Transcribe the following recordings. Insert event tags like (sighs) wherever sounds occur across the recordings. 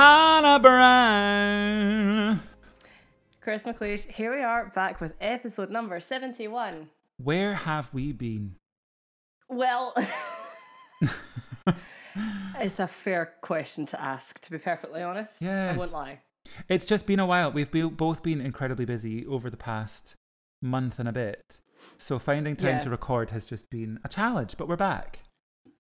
Hannah Brown. Chris McLeish, here we are back with episode number 71. Where have we been? Well, (laughs) (laughs) it's a fair question to ask, to be perfectly honest. I Yes. won't lie. It's just been a while. We've be- both been incredibly busy over the past month and a bit. So finding time Yeah. to record has just been a challenge, but we're back.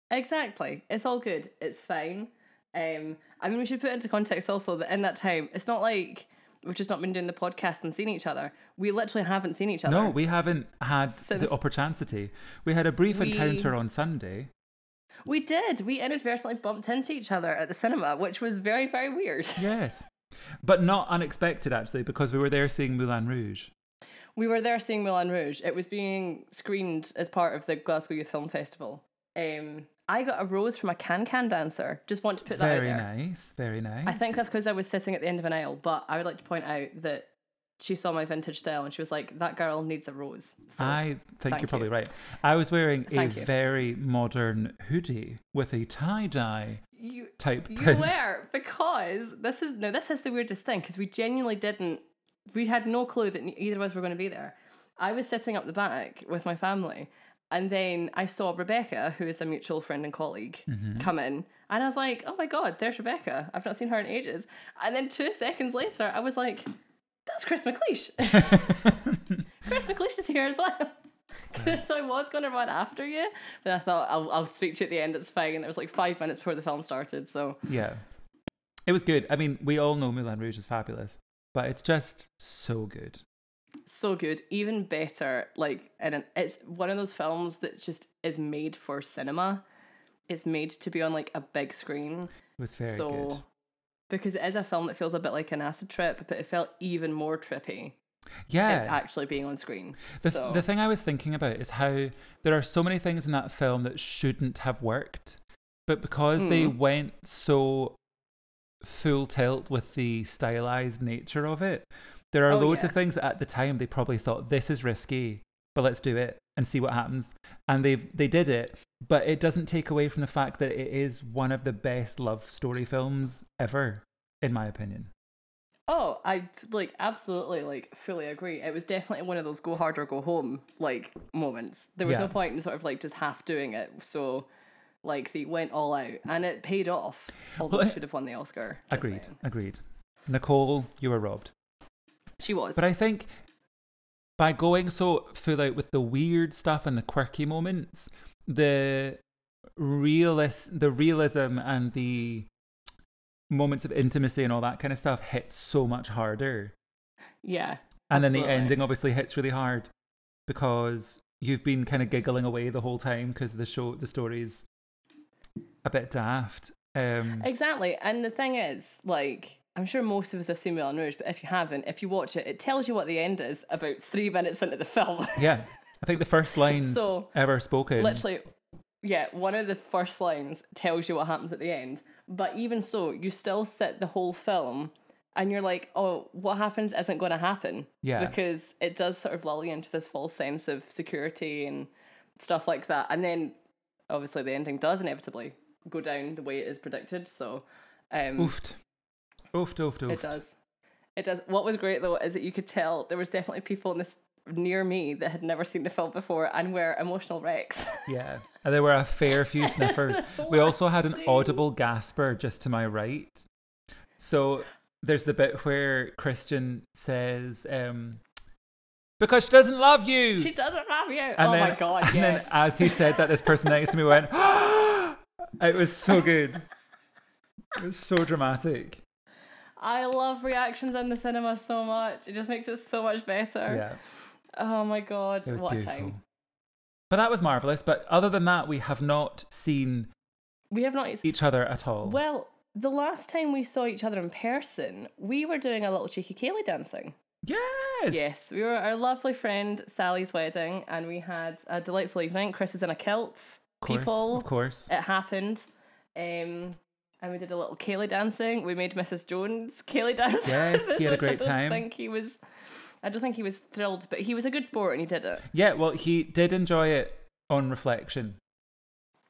Exactly. It's all good. It's fine. Um, I mean, we should put into context also that in that time, it's not like we've just not been doing the podcast and seen each other. We literally haven't seen each other. No, we haven't had Since- the opportunity. We had a brief We- encounter on Sunday. We did. We inadvertently bumped into each other at the cinema, which was very, very weird. (laughs) Yes. But not unexpected, actually, because we were there seeing Moulin Rouge. We were there seeing Moulin Rouge. It was being screened as part of the Glasgow Youth Film Festival. Um, I got a rose from a can can dancer. Just want to put that Very out there. Very nice. Very nice. I think that's because I was sitting at the end of an aisle, but I would like to point out that she saw my vintage style and she was like, "That girl needs a rose." So I think thank you're probably you. right. I was wearing a you. very modern hoodie with a tie dye you type you print. were because this is no, this is the weirdest thing because we genuinely didn't. We had no clue that either of us were going to be there. I was sitting up the back with my family, and then I saw Rebecca, who is a mutual friend and colleague, Mm-hmm. come in, and I was like, "Oh my god, there's Rebecca! I've not seen her in ages." And then two seconds later, I was like, "That's Chris McLeish. (laughs) Chris McLeish is here as well." (laughs) (laughs) so I was going to run after you, but I thought I'll, I'll speak to you at the end. It's fine. It was like five minutes before the film started, so Yeah. It was good. I mean, we all know Moulin Rouge is fabulous, but it's just so good. So good. Even better, like, and it's one of those films that just is made for cinema. It's made to be on like a big screen. It was very so good. because it is a film that feels a bit like an acid trip, but it felt even more trippy. Yeah. actually being on screen. The, so the thing I was thinking about is how there are so many things in that film that shouldn't have worked, but because they Mm. went so full tilt with the stylized nature of it, there are Oh, loads yeah. of things at the time they probably thought this is risky, but let's do it and see what happens. And they they did it, but it doesn't take away from the fact that it is one of the best love story films ever, in my opinion. Oh, I like absolutely like fully agree. It was definitely one of those go hard or go home like moments. There was Yeah. no point in sort of like just half doing it. So like they went all out and it paid off. Although Well, it should have won the Oscar. Agreed, agreed. Nicole, you were robbed. She was. But I think by going so full out with the weird stuff and the quirky moments, the realist, the realism and the moments of intimacy and all that kind of stuff hit so much harder. yeah. And then the ending obviously hits really hard because you've been kind of giggling away the whole time because the show, the story's a bit daft. Um, Exactly. And the thing is, like, I'm sure most of us have seen Moulin Rouge, but if you haven't, if you watch it, it tells you what the end is about three minutes into the film. (laughs) yeah, I think the first lines So, ever spoken. Literally, yeah, one of the first lines tells you what happens at the end. But even so, you still sit the whole film and you're like, oh, what happens isn't going to happen. Yeah. Because it does sort of lull you into this false sense of security and stuff like that. And then obviously the ending does inevitably go down the way it is predicted. So, um, Oofed. Oofed, oofed, oofed. it does. It does. What was great though is that you could tell there was definitely people in this near me that had never seen the film before and were emotional wrecks. (laughs) Yeah, and there were a fair few sniffers. we also had an audible gasper just to my right. So there's the bit where Christian says, um, "Because she doesn't love you." she doesn't love you. and oh then, my god, And yes. then as he said that, this person next to me went, (gasps) "It was so good. It was so dramatic." I love reactions in the cinema so much. It just makes it so much better. Yeah, Oh my god, what a time. But that was marvelous. But other than that, we have not seen We have not each other at all. Well, the last time we saw each other in person, we were doing a little cheeky ceilidh dancing. yes. Yes, we were at our lovely friend Sally's wedding and we had a delightful evening. Chris was in a kilt. Of course, people. Of course. It happened. Um, and we did a little ceilidh dancing. We made Mrs. Jones ceilidh dance. Yes, he (laughs) had a which I great don't think he was. I don't think he was thrilled, but he was a good sport and he did it. Yeah, well, he did enjoy it on reflection.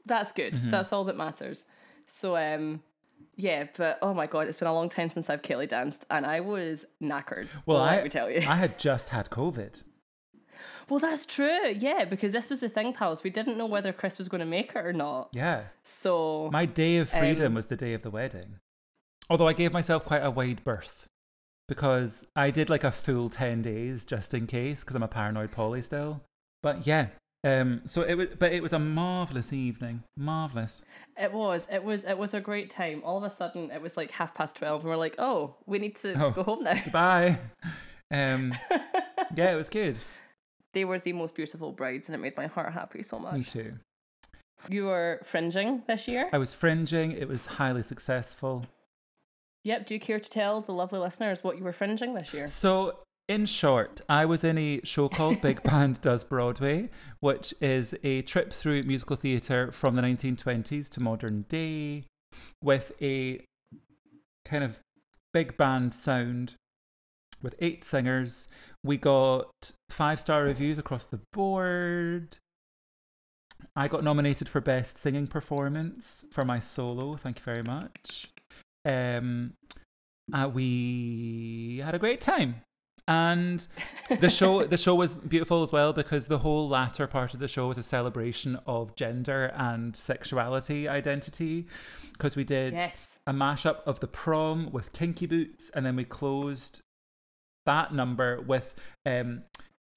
That's good. Mhm. That's all that matters. So um, Yeah, but oh my god, it's been a long time since I've ceilidh danced, and I was knackered. Well, let I, me tell you. I had just had COVID. Well, that's true. Yeah, because this was the thing, pals. We didn't know whether Chris was going to make it or not. Yeah. So My day of freedom Um, was the day of the wedding. Although I gave myself quite a wide berth because I did like a full 10 days just in case because I'm a paranoid poly still. But yeah, um so it was but it was a marvelous evening. Marvelous. it was, it was, it was a great time. All of a sudden, it was like half past twelve, and we're like, oh, we need to Oh. go home now. Bye. (laughs) Um yeah, it was good. They were the most beautiful brides, and it made my heart happy so much. Me too. You were fringing this year. I was fringing, it was highly successful. Yep. Do you care to tell the lovely listeners what you were fringing this year? So, in short, I was in a show called Big (laughs) Band Does Broadway, which is a trip through musical theatre from the 1920s to modern day with a kind of big band sound with eight singers. We got five star reviews across the board. I got nominated for Best Singing Performance for my solo. Thank you very much. Um, uh, we had a great time and the show (laughs) the show was beautiful as well because the whole latter part of the show was a celebration of gender and sexuality identity because we did Yes. a mashup of the prom with kinky boots and then we closed that number with um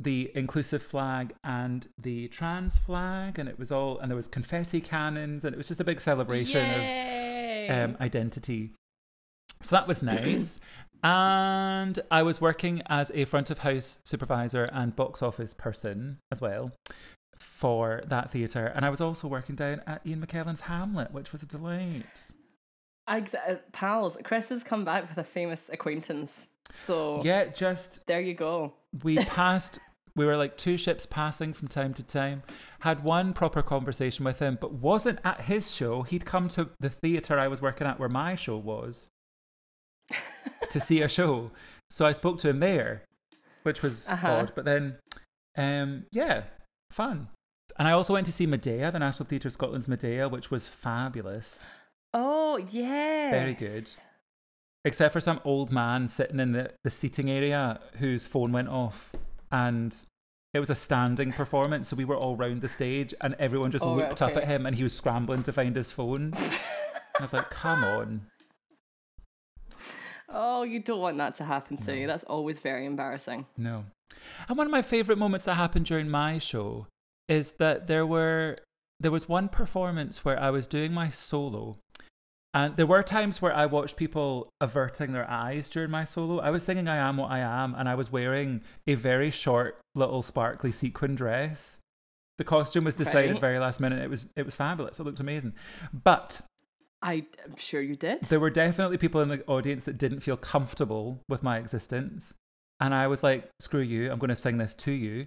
the inclusive flag and the trans flag and it was all and there was confetti cannons and it was just a big celebration of um, identity. So that was nice. (clears throat) and I was working as a front of house supervisor and box office person as well for that theatre. And I was also working down at Ian McKellen's Hamlet, which was a delight. Ex- uh, pals, Chris has come back with a famous acquaintance. So Yeah, just there you go. we (laughs) passed. We were like two ships passing from time to time. Had one proper conversation with him, but wasn't at his show. He'd come to the theatre I was working at where my show was (laughs) to see a show. So I spoke to him there, which was Uh-huh. odd. But then, um, yeah, fun. And I also went to see Medea, the National Theatre of Scotland's Medea, which was fabulous. Oh yeah. Very good. Except for some old man sitting in the, the seating area whose phone went off. And it was a standing performance. So we were all round the stage and everyone just Oh, looked up at him and he was scrambling to find his phone. (laughs) I was like, come on. Oh, you don't want that to happen to you. That's always very embarrassing. No. And one of my favorite moments that happened during my show is that there were there was one performance where I was doing my solo and there were times where I watched people averting their eyes during my solo. I was singing I am what I am and I was wearing a very short little sparkly sequin dress. The costume was decided Right. very last minute. It was it was fabulous. It looked amazing. But I, I'm sure you did. there were definitely people in the audience that didn't feel comfortable with my existence. And I was like, screw you, I'm going to sing this to you.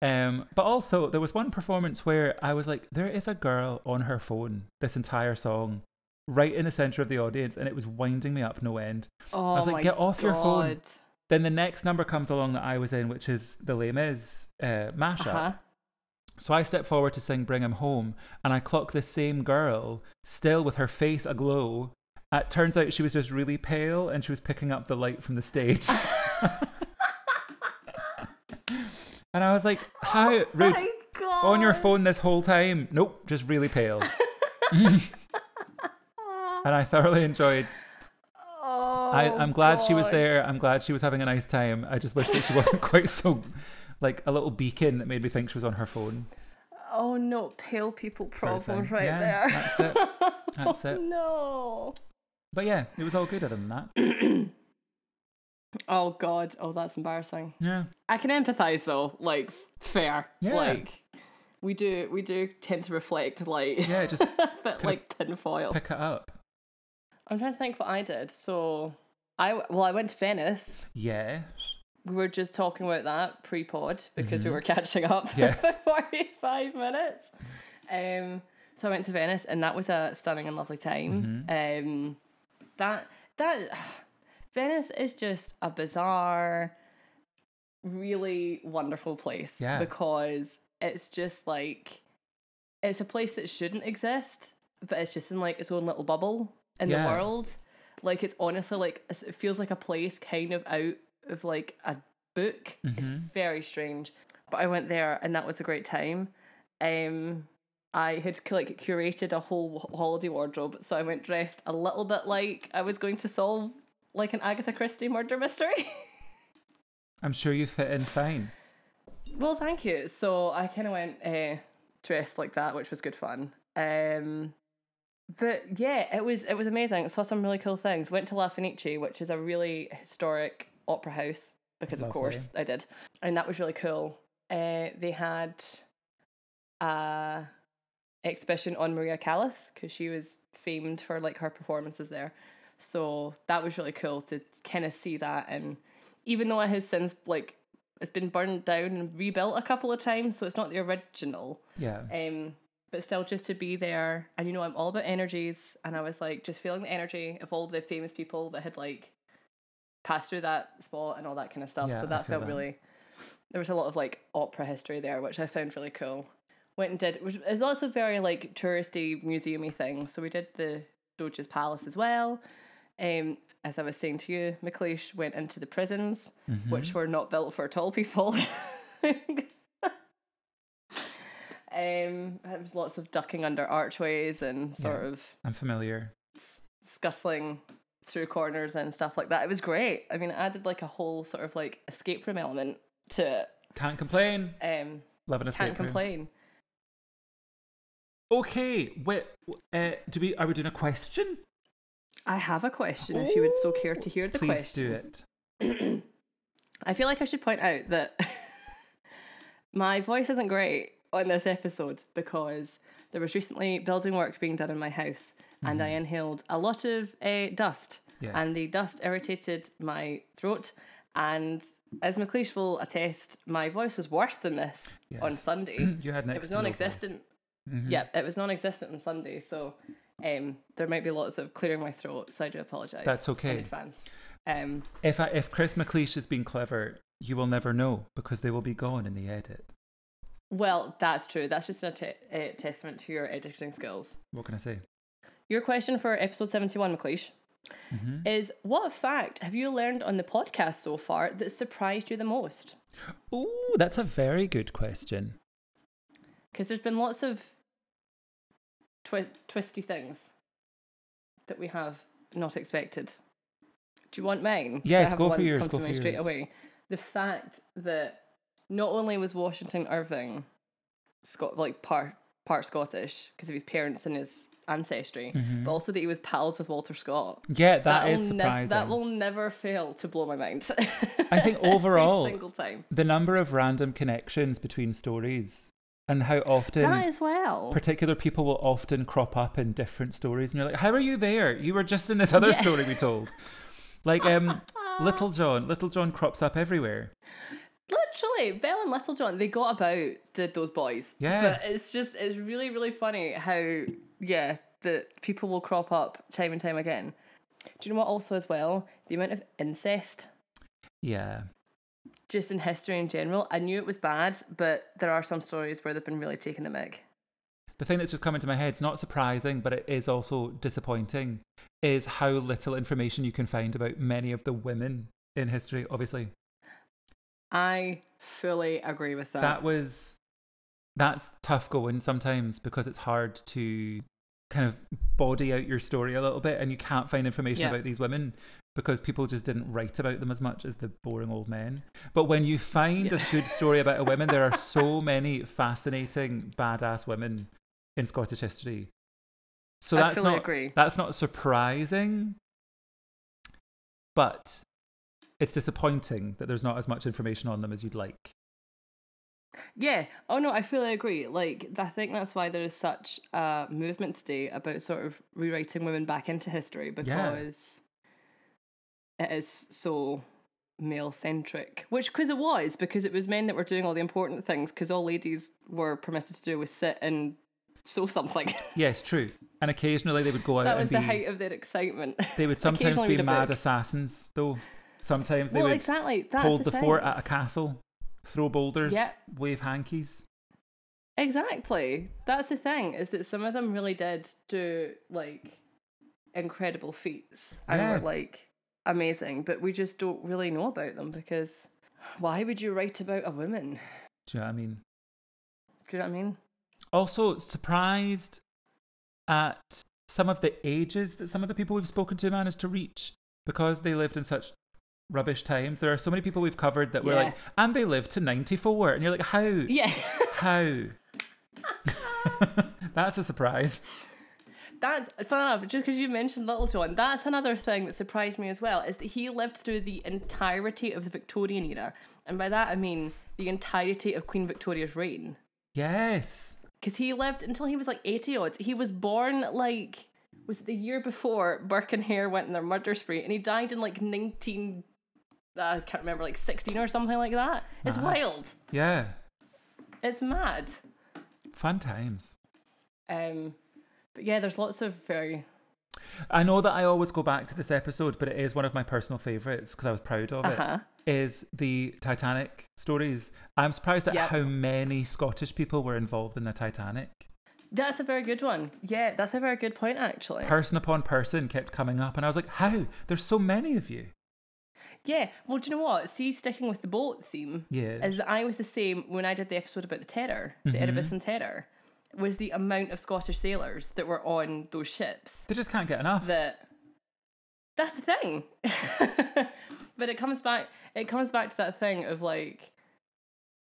Um, but also, there was one performance where I was like, there is a girl on her phone this entire song, right in the center of the audience, and it was winding me up no end. oh, I was like, my "Get off your phone." Then the next number comes along that I was in, which is the Les Mis uh, mashup. Uh-huh. So I step forward to sing Bring Him Home, and I clock the same girl, still with her face aglow. It turns out she was just really pale and she was picking up the light from the stage. (laughs) and I was like, (laughs) How rude. My God. On your phone this whole time? Nope, just really pale. (laughs) and I thoroughly enjoyed. Oh, I, I'm glad she was there. I'm glad she was having a nice time. I just wish that she wasn't (laughs) quite so, like a little beacon that made me think she was on her phone. Oh no, pale people problems right Yeah, there. That's it. (laughs) That's it. no. But yeah, it was all good other than that. (clears throat) Oh god. Oh, that's embarrassing. Yeah. I can empathize though. Like fair. Yeah. Like we do. We do tend to reflect like Yeah, just (laughs) a bit like tinfoil. pick it up. I'm trying to think what I did. So I well, I went to Venice. Yeah. We were just talking about that pre-pod because we were (laughs) catching up Mm-hmm. Yeah. (laughs) for 45 minutes. Um, so I went to Venice and that was a stunning and lovely time. Mm-hmm. Um, that that (sighs) Venice is just a bizarre, really wonderful place Yeah. because it's just like it's a place that shouldn't exist, but it's just in like its own little bubble. In Yeah. the world. Like it's honestly like it feels like a place kind of out of like a book. It's Mhm. very strange. But I went there and that was a great time. Um I had like curated a whole holiday wardrobe, so I went dressed a little bit like I was going to solve like an Agatha Christie murder mystery. (laughs) I'm sure you fit in fine. Well, thank you. So I kind of went uh, dressed like that, which was good fun. Um, but yeah, it was it was amazing. Saw some really cool things. Went to La Fenice, which is a really historic opera house, because of course I did, and that was really cool. Uh, they had a exhibition on Maria Callas because she was famed for like her performances there. So that was really cool to kind of see that. And even though it has since like it's been burned down and rebuilt a couple of times, so it's not the original. Yeah. Um, but still, just to be there, and you know, I'm all about energies, and I was like just feeling the energy of all the famous people that had like passed through that spot and all that kind of stuff. Yeah, so that felt that. really. There was a lot of like opera history there, which I found really cool. Went and did. which- is also very like touristy, museumy thing. So we did the Doge's Palace as well. Um, as I was saying to you, McLeish went into the prisons, Mm-hmm. which were not built for tall people. (laughs) um, there was lots of ducking under archways and sort Yeah. of I'm familiar. scuttling through corners and stuff like that. It was great. I mean, it added like a whole sort of like escape room element to Can't complain. it. Um, Love an escape can't room. complain. Okay, wait. Uh, do we? Are we doing a question? I have a question. If you would so care to hear the Please question. do it. (clears throat) I feel like I should point out that (laughs) my voice isn't great on this episode because there was recently building work being done in my house and I inhaled a lot of uh, dust Mm-hmm. Yes. and the dust irritated my throat and as McLeish will attest, my voice was worse than this on (clears throat) Sunday. you had next it was to no voice. non-existent. Mhm. Yeah, it was non-existent on Sunday, so um, there might be lots of clearing my throat. So I do apologise. That's okay. in advance. Um, If I, if Chris McLeish has been clever, you will never know because they will be gone in the edit. Well, that's true. That's just a te- a testament to your editing skills. What can I say? Your question for episode 71, McLeish, Mhm. is what fact have you learned on the podcast so far that surprised you the most? Oh, that's a very good question. Because there's been lots of twi- twisty things that we have not expected. Do you want mine? Yes, go for yours, go for me straight away. The fact that not only was Washington Irving Scot like part part Scottish because of his parents and his ancestry, Mhm. but also that he was pals with Walter Scott. Yeah, that That'll is surprising. that will never fail to blow my mind. I think (laughs) overall- single time. the number of random connections between stories and how often That as well. particular people will often crop up in different stories and you're like how are you there you were just in this other Yeah. story we told like um (laughs) little john little john crops up everywhere Literally, Belle and Little John, they got about, did those boys. Yes. But it's just, it's really, really funny how, yeah, that people will crop up time and time again. Do you know what also as well? The amount of incest yeah just in history in general. I knew it was bad, but there are some stories where they've been really taking the mick. the thing that's just come into my head it's not surprising but it is also disappointing is how little information you can find about many of the women in history obviously I fully agree with that. that was that's tough going sometimes because it's hard to kind of body out your story a little bit and you can't find information Yeah. about these women because people just didn't write about them as much as the boring old men but when you find Yeah. a good story about a woman there are (laughs) so many fascinating badass women in scottish history so that's not agree. that's not surprising but it's disappointing that there's not as much information on them as you'd like Yeah. Oh no, I fully agree. Like I think that's why there is such a movement today about sort of rewriting women back into history because it is so male centric. Which because it was because it was men that were doing all the important things because all ladies were permitted to do was sit and sew something. (laughs) Yes, true. And occasionally they would go out that and was be. the height of their excitement. They would (laughs) sometimes be mad book. assassins, though. Sometimes they well, would exactly. That's hold the, the, fort at a castle, throw boulders, Yep. wave hankies. Exactly. That's the thing is that some of them really did do like incredible feats and Yeah. were like amazing, but we just don't really know about them because why would you write about a woman? Do you know what I mean? Do you know what I mean? Also, surprised at some of the ages that some of the people we've spoken to managed to reach because they lived in such rubbish times. There are so many people we've covered that were Yeah. like, and they lived to 94. And you're like, how? Yeah. (laughs) How? (laughs) That's a surprise. That's fun enough. Just because you mentioned Little John, that's another thing that surprised me as well. Is that he lived through the entirety of the Victorian era, and by that I mean the entirety of Queen Victoria's reign. Yes. Because he lived until he was like eighty odds. He was born like was it the year before Burke and Hare went in their murder spree, and he died in like nineteen. I can't remember, like sixteen or something like that. It's Mad. wild. Yeah. It's mad. Fun times. Um, but yeah, there's lots of very I know that I always go back to this episode, but it is one of my personal favourites because I was proud of uh-huh. Is the Titanic stories. I'm surprised at Yep. how many Scottish people were involved in the Titanic. That's a very good one. Yeah, that's a very good point actually. Person upon person kept coming up, and I was like, how? There's so many of you. Yeah, well, do you know what? See, sticking with the boat theme, Yeah. is that I was the same when I did the episode about the terror, the mm-hmm. Erebus and Terror, was the amount of Scottish sailors that were on those ships. They just can't get enough. That that's the thing. (laughs) but it comes back. It comes back to that thing of like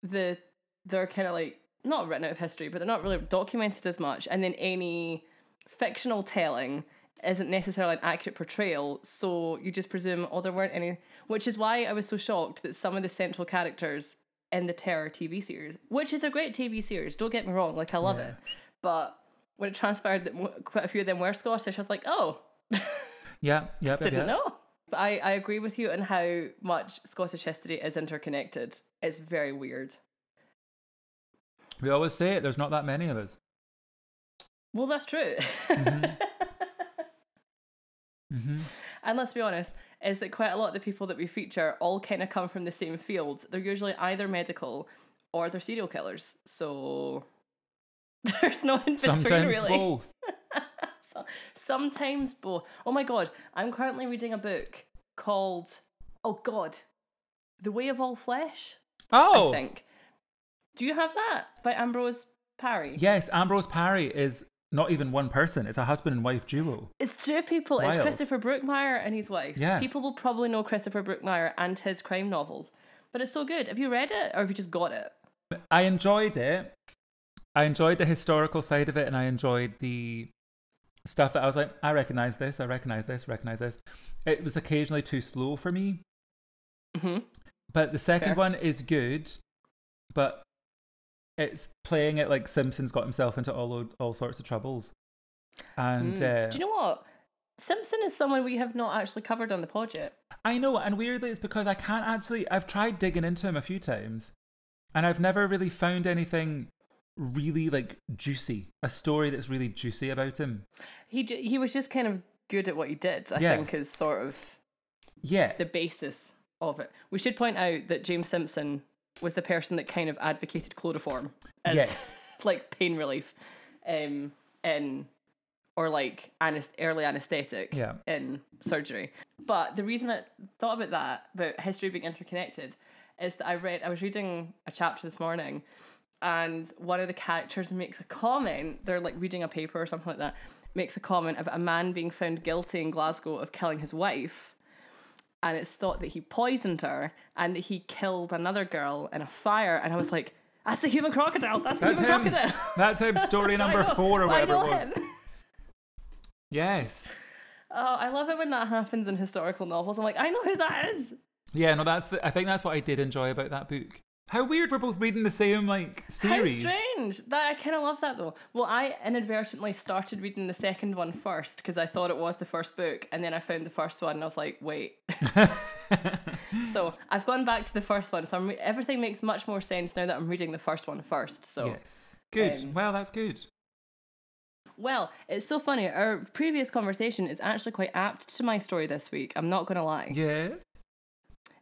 the they're kind of like not written out of history, but they're not really documented as much. And then any fictional telling isn't necessarily an accurate portrayal, so you just presume, oh, there weren't any. Which is why I was so shocked that some of the central characters in the Terror TV series, which is a great TV series, don't get me wrong, like I love Yeah. it, but when it transpired that quite a few of them were Scottish, I was like, oh, (laughs) yeah, yeah, didn't yeah. know. But I, I agree with you on how much Scottish history is interconnected. It's very weird. We always say it. There's not that many of us. Well, that's true. hmm (laughs) And let's be honest, is that quite a lot of the people that we feature all kind of come from the same fields. They're usually either medical or they're serial killers. So (laughs) there's no in between Sometimes really. (laughs) both. So- sometimes both. Oh my god, I'm currently reading a book called Oh God, The Way of All Flesh. Oh, I think. Do you have that by Ambrose Parry? yes. Ambrose Parry is not even one person. It's a husband and wife duo. It's two people. It's Christopher Brookmyre and his wife. Yeah. People will probably know Christopher Brookmyre and his crime novels. But it's so good. Have you read it or have you just got it? I enjoyed it. I enjoyed the historical side of it, and I enjoyed the stuff that I was like, I recognize this, I recognize this, recognize this. It was occasionally too slow for me, hmm but the second Fair. one is good, but it's playing it like Simpson's got himself into all all sorts of troubles, and uh, Do you know what? Simpson is someone we have not actually covered on the pod yet. I know, and weirdly, it's because I can't actually. I've tried digging into him a few times, and I've never really found anything really like juicy. A story that's really juicy about him. He j- he was just kind of good at what he did. I Yeah. think is sort of Yeah, the basis of it. We should point out that James Simpson was the person that kind of advocated chloroform as Yes. (laughs) like pain relief, um, in or like anes- early anesthetic Yeah. in surgery. But the reason I thought about that about history being interconnected is that I read I was reading a chapter this morning, and one of the characters makes a comment. They're like reading a paper or something like that. Makes a comment about a man being found guilty in Glasgow of killing his wife and it's thought that he poisoned her and that he killed another girl in a fire. And I was like, that's a human crocodile. That's a that's human him. crocodile. (laughs) That's him. Story (laughs) number know- four or whatever it was. him. (laughs) Yes. Oh, I love it when that happens in historical novels. I'm like, I know who that is. Yeah. No, that's. The, I think that's what I did enjoy about that book. How weird we're both reading the same like series. How strange. That I kind of love that though. Well, I inadvertently started reading the second one first because I thought it was the first book, and then I found the first one and I was like, wait. (laughs) so I've gone back to the first one. So I'm re- everything makes much more sense now that I'm reading the first one first. So yes. Good. um, well, that's good. Well, it's so funny. Our previous conversation is actually quite apt to my story this week. I'm not going to lie. Yeah.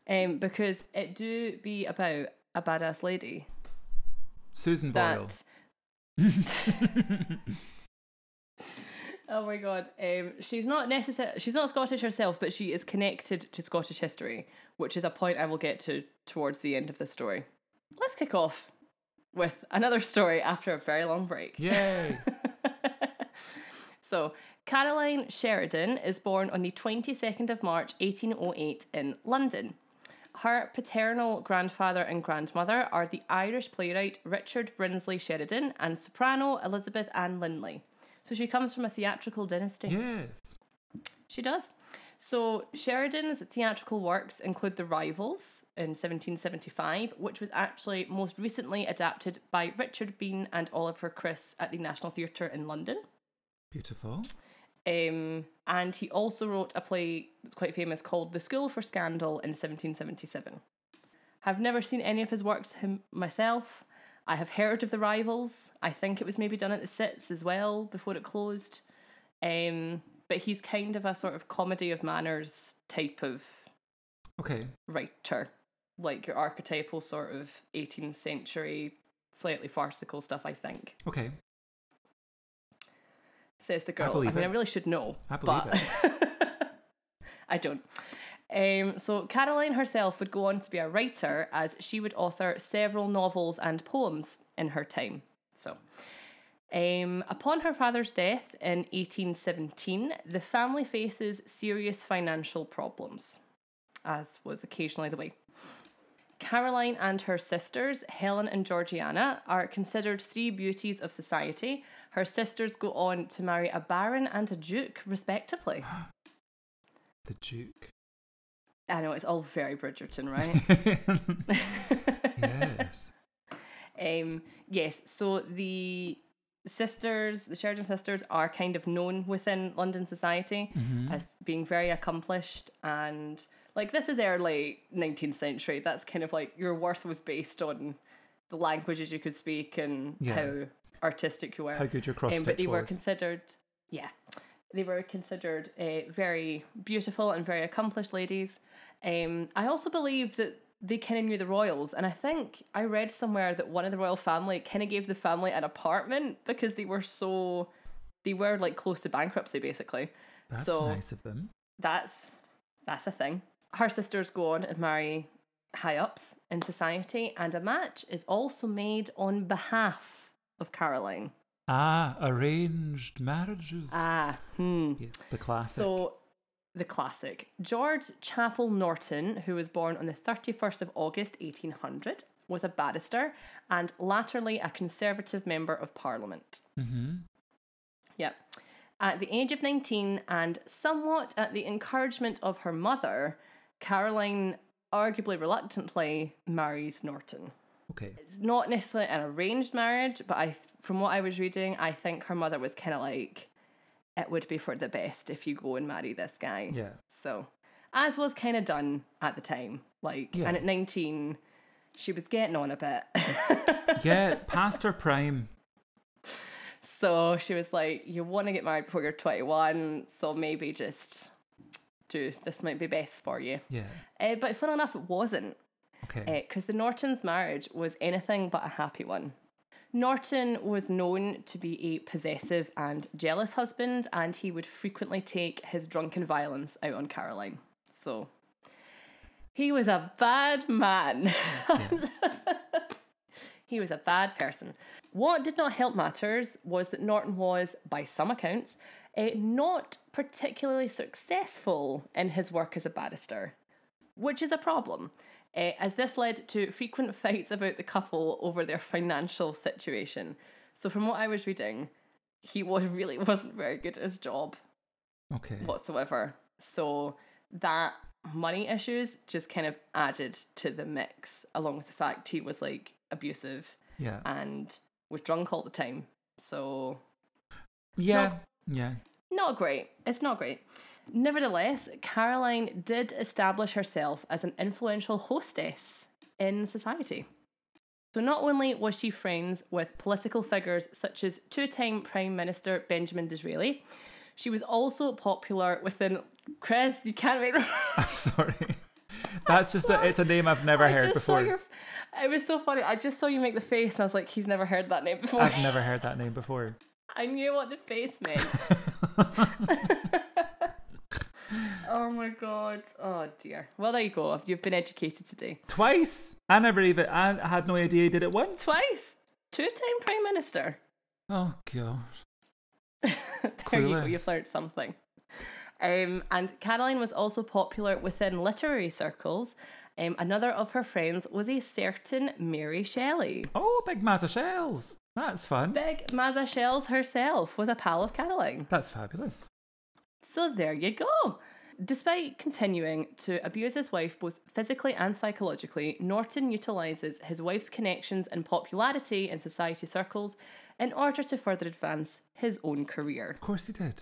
Um, because it do be about a badass lady Susan Boyle. (laughs) Oh my god. Um, she's not necessarily she's not Scottish herself, but she is connected to Scottish history, which is a point I will get to towards the end of the story. Let's kick off with another story after a very long break. Yay! (laughs) So, Caroline Sheridan is born on the 22nd of March 1808 in London. Her paternal grandfather and grandmother are the Irish playwright Richard Brinsley Sheridan and soprano Elizabeth Ann Linley. So she comes from a theatrical dynasty. yes. She does. So Sheridan's theatrical works include The Rivals in 1775, which was actually most recently adapted by Richard Bean and Oliver Chris at the National Theatre in London. Beautiful. Um, and he also wrote a play that's quite famous called The School for Scandal in 1777. I've never seen any of his works him myself. I have heard of The Rivals. I think it was maybe done at the Citz as well before it closed. Um, but he's kind of a sort of comedy of manners type of Okay. writer, like your archetypal sort of 18th century, slightly farcical stuff, I think. Okay. Says the girl. I, believe mean, I really should know. I believe but (laughs) I don't. Um, so Caroline herself would go on to be a writer as she would author several novels and poems in her time. So, um, upon her father's death in 1817, the family faces serious financial problems, as was occasionally the way. Caroline and her sisters, Helen and Georgiana, are considered three beauties of society. Her sisters go on to marry a baron and a duke, respectively. (gasps) The Duke. I know it's all very Bridgerton, right? (laughs) (laughs) yes. um, yes, so the sisters, the Sheridan sisters, are kind of known within London society as being very accomplished and like this is early 19th century. That's kind of like your worth was based on the languages you could speak and Yeah. how artistic you were. How good your cross Um, but they were considered, yeah, they were considered uh, very beautiful and very accomplished ladies. Um, I also believe that they kind of knew the royals, and I think I read somewhere that one of the royal family kind of gave the family an apartment because they were so, they were like close to bankruptcy basically. That's so nice of them. that's that's a thing. Her sisters go on and marry high ups in society, and a match is also made on behalf of Caroline. Ah, arranged marriages. Ah, hmm. Yes, the classic. So, the classic. George Chapple Norton, who was born on the 31st of August 1800, was a barrister and latterly a Conservative Member of Parliament. Mm-hmm. Yep. At the age of 19, and somewhat at the encouragement of her mother, Caroline, arguably reluctantly, marries Norton. Okay. It's not necessarily an arranged marriage, but I, from what I was reading, I think her mother was kind of like, it would be for the best if you go and marry this guy. Yeah. So, as was kind of done at the time. Like, Yeah. and at 19, she was getting on a bit. (laughs) Yeah, past her prime. so she was like, you want to get married before you're 21, so maybe just do this might be best for you. Yeah. Uh, but fun enough, it wasn't. Okay. because the Nortons' marriage was anything but a happy one. Norton was known to be a possessive and jealous husband, and he would frequently take his drunken violence out on Caroline. So he was a bad man. (laughs) he was a bad person. What did not help matters was that Norton was, by some accounts, eh, not particularly successful in his work as a barrister which is a problem, uh, as this led to frequent (laughs) fights about the couple over their financial situation. So, from what I was reading, he was (laughs) really wasn't very good at his job okay. whatsoever. So that money issues just kind of added to the mix, along with the fact he was like abusive Yeah. and was drunk all the time. So Yeah. Yeah. not great. It's not great. Nevertheless, Caroline did establish herself as an influential hostess in society. So, not only was she friends with political figures such as two time Prime Minister Benjamin Disraeli, she was also popular within. Chris, you can't make. (laughs) I'm sorry. That's just a, it's a name I've never I heard just before. Saw your, it was so funny. I just saw you make the face, and I was like, he's never heard that name before. I've never heard that name before. (laughs) I knew what the face meant. (laughs) oh my god. Oh dear. Well, there you go. You've been educated today. Twice. I never even. I had no idea you did it once. Twice. Two-time prime minister. Oh god. (laughs) there you go. Clueless. You've learned something. Um, and Caroline was also popular within literary circles. Um, another of her friends was a certain Mary Shelley. Oh, big Mazza shells. That's fun. Big Mazza Shells herself was a pal of Caroline. That's fabulous. So there you go. Despite continuing to abuse his wife both physically and psychologically, Norton utilises his wife's connections and popularity in society circles in order to further advance his own career. Of course he did.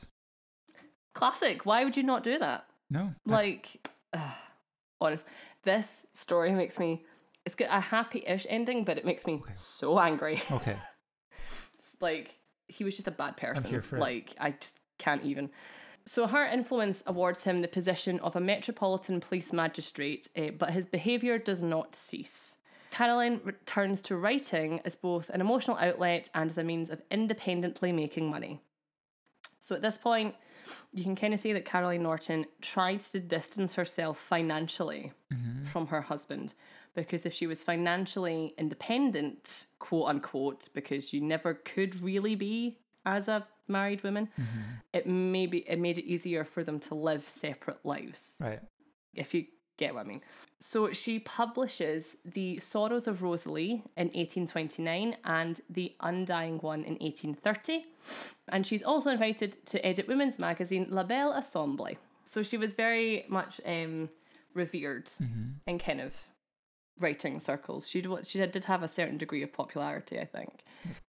Classic. Why would you not do that? No. Like, ugh, honest, this story makes me. It's got a happy-ish ending, but it makes me so angry. (laughs) okay. It's like he was just a bad person. here for it. like I just can't even. So her influence awards him the position of a metropolitan police magistrate, eh, but his behaviour does not cease. Caroline returns to writing as both an emotional outlet and as a means of independently making money. So at this point, you can kind of see that Caroline Norton tried to distance herself financially from her husband because if she was financially independent, quote unquote, because you never could really be as a married woman, it maybe it made it easier for them to live separate lives Right. if you get what I mean. So she publishes The Sorrows of Rosalie in 1829 and The Undying One in 1830. And she's also invited to edit women's magazine La Belle Assemblée. So she was very much um, revered and kind of writing circles. She did, she did have a certain degree of popularity, I think.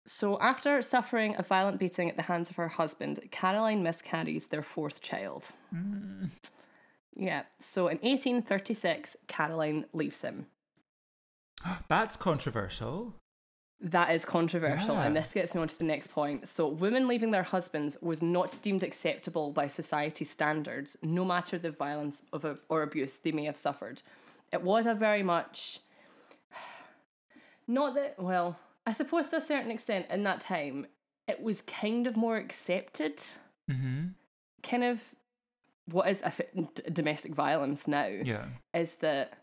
So after suffering a violent beating at the hands of her husband, Caroline miscarries their fourth child. Mm. Yeah. So in 1836, Caroline leaves him. (gasps) That's controversial. That is controversial, and this gets me on to the next point. So, women leaving their husbands was not deemed acceptable by society standards, no matter the violence of a, or abuse they may have suffered. It was a very much (sighs) not that well, I suppose to a certain extent in that time, it was kind of more accepted. Mm-hmm. Kind of what is a f- d- domestic violence now Yeah. is that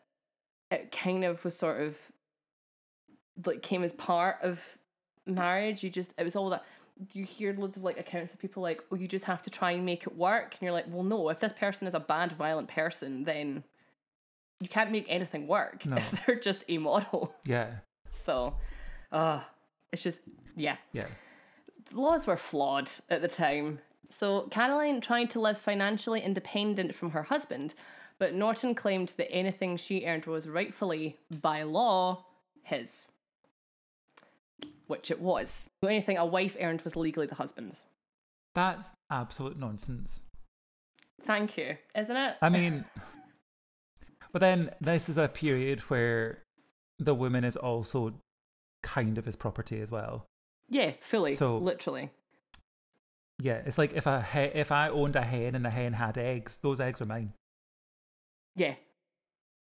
it kind of was sort of like came as part of marriage. You just it was all that you hear loads of like accounts of people like, oh, you just have to try and make it work, and you're like, well, no. If this person is a bad, violent person, then you can't make anything work No. (laughs) if they're just amoral. Yeah. So, uh, it's just yeah Yeah. The laws were flawed at the time. So Caroline tried to live financially independent from her husband, but Norton claimed that anything she earned was rightfully, by law, his. Which it was. Anything a wife earned was legally the husband's. That's absolute nonsense. Thank you, isn't it? I mean, (laughs) but then this is a period where the woman is also kind of his property as well. yeah, fully, So- literally. Yeah, it's like if I he- if I owned a hen and the hen had eggs, those eggs are mine. Yeah,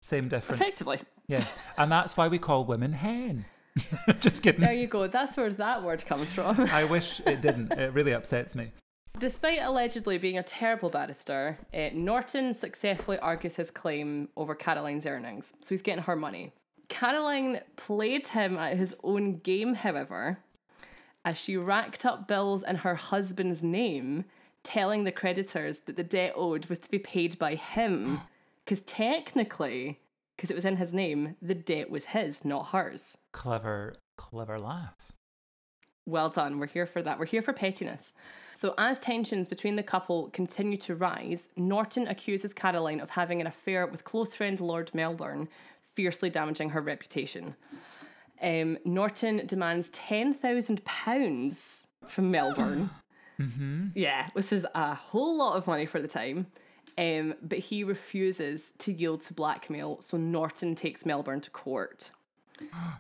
Same difference. effectively. Yeah, and that's why we call women hen. (laughs) Just kidding. There you go. That's where that word comes from. I wish it didn't. It really upsets me. Despite allegedly being a terrible barrister, uh, Norton successfully argues his claim over Caroline's earnings, so he's getting her money. Caroline played him at his own game, however, as she racked up bills in her husband's name, telling the creditors that the debt owed was to be paid by him, (gasps) because technically, because it was in his name, the debt was his, not hers. Clever, clever lass. Well done. We're here for that. We're here for pettiness. So, as tensions between the couple continue to rise, Norton accuses Caroline of having an affair with close friend Lord Melbourne, fiercely damaging her reputation. Um, Norton demands £10,000 from Melbourne. (gasps) Yeah, which is a whole lot of money for the time. Um, but he refuses to yield to blackmail, so Norton takes Melbourne to court.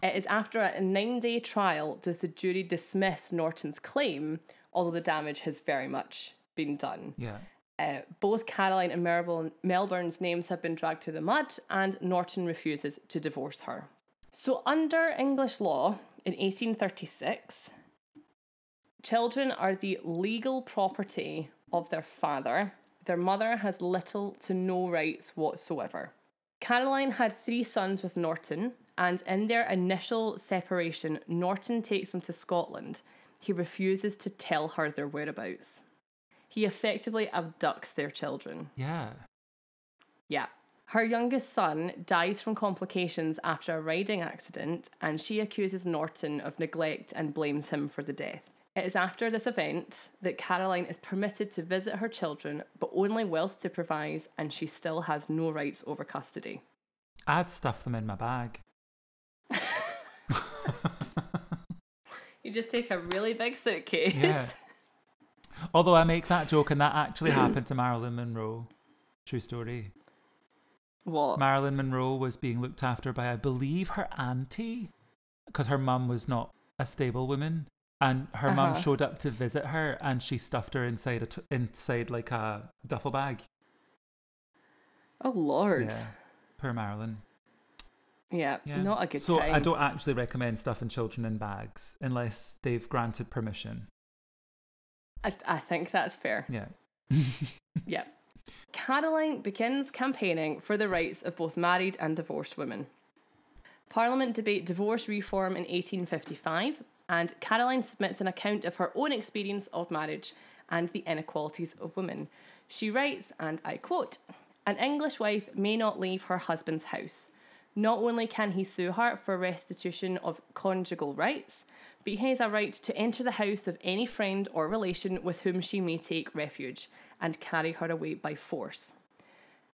It is after a nine day trial does the jury dismiss Norton's claim, although the damage has very much been done. Yeah. Uh, both Caroline and Melbourne, Melbourne's names have been dragged through the mud, and Norton refuses to divorce her. So, under English law in 1836, children are the legal property of their father. Their mother has little to no rights whatsoever. Caroline had three sons with Norton, and in their initial separation, Norton takes them to Scotland. He refuses to tell her their whereabouts. He effectively abducts their children. Yeah. Yeah. Her youngest son dies from complications after a riding accident, and she accuses Norton of neglect and blames him for the death. It is after this event that Caroline is permitted to visit her children, but only while supervised, and she still has no rights over custody. I'd stuff them in my bag. (laughs) You just take a really big suitcase. Yeah. (laughs) Although I make that joke, and that actually happened to Marilyn Monroe. True story. What? Marilyn Monroe was being looked after by, I believe, her auntie, because her mum was not a stable woman, and her mum Uh-huh. showed up to visit her, and she stuffed her inside a t- inside like a duffel bag. oh Lord. Yeah, poor Marilyn. Yeah, Yeah, not a good so time. I don't actually recommend stuffing children in bags unless they've granted permission. I, I think that's fair. Yeah. (laughs) Yeah. Caroline begins campaigning for the rights of both married and divorced women. Parliament debate divorce reform in 1855, and Caroline submits an account of her own experience of marriage and the inequalities of women. She writes, and I quote An English wife may not leave her husband's house. Not only can he sue her for restitution of conjugal rights, but he has a right to enter the house of any friend or relation with whom she may take refuge and carry her away by force.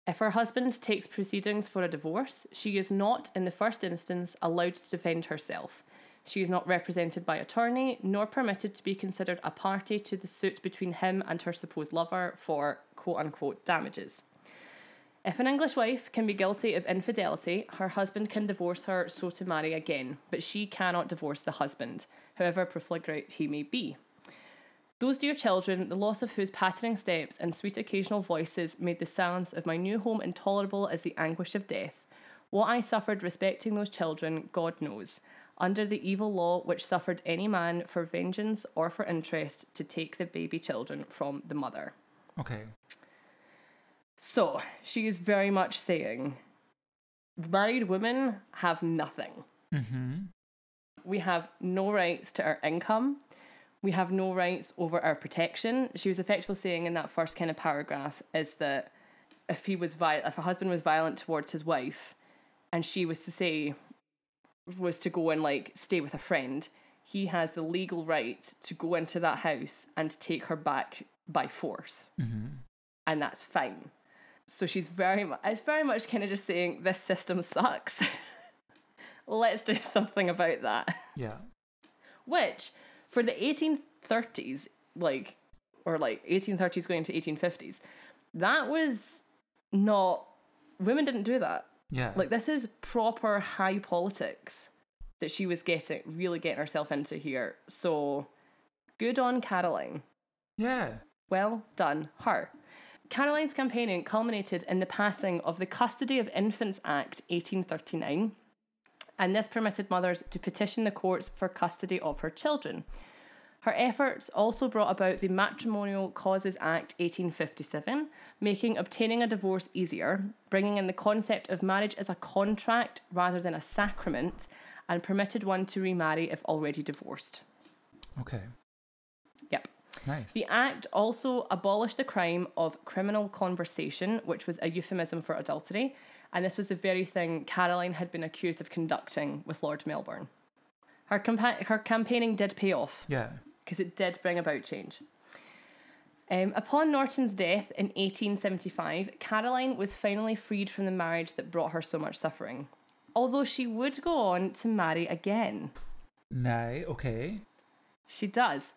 If her husband takes proceedings for a divorce, she is not, in the first instance, allowed to defend herself. She is not represented by attorney, nor permitted to be considered a party to the suit between him and her supposed lover for quote unquote damages. If an English wife can be guilty of infidelity, her husband can divorce her so to marry again, but she cannot divorce the husband, however profligate he may be. Those dear children, the loss of whose pattering steps and sweet occasional voices made the silence of my new home intolerable as the anguish of death. What I suffered respecting those children, God knows, under the evil law which suffered any man for vengeance or for interest to take the baby children from the mother. Okay. So she is very much saying married women have nothing. Mm-hmm. We have no rights to our income. We have no rights over our protection. She was effectively saying in that first kind of paragraph is that if he was vi- if a husband was violent towards his wife, and she was to say was to go and like stay with a friend, he has the legal right to go into that house and take her back by force, Mm-hmm. and that's fine. So she's very much it's very much kind of just saying this system sucks. (laughs) Let's do something about that Yeah. which for the 1830s like or like 1830s going into 1850s that was not women didn't do that Yeah. like this is proper high politics that she was getting really getting herself into here so good on caroline yeah. well done, her. Caroline's campaigning culminated in the passing of the Custody of Infants Act 1839, and this permitted mothers to petition the courts for custody of her children. Her efforts also brought about the Matrimonial Causes Act 1857, making obtaining a divorce easier, bringing in the concept of marriage as a contract rather than a sacrament, and permitted one to remarry if already divorced. Okay. Nice. The Act also abolished the crime of criminal conversation, which was a euphemism for adultery, and this was the very thing Caroline had been accused of conducting with Lord Melbourne. Her, campa- her campaigning did pay off yeah. because it did bring about change. Um, upon Norton's death in 1875, Caroline was finally freed from the marriage that brought her so much suffering, although she would go on to marry again. Nay. Okay. She does.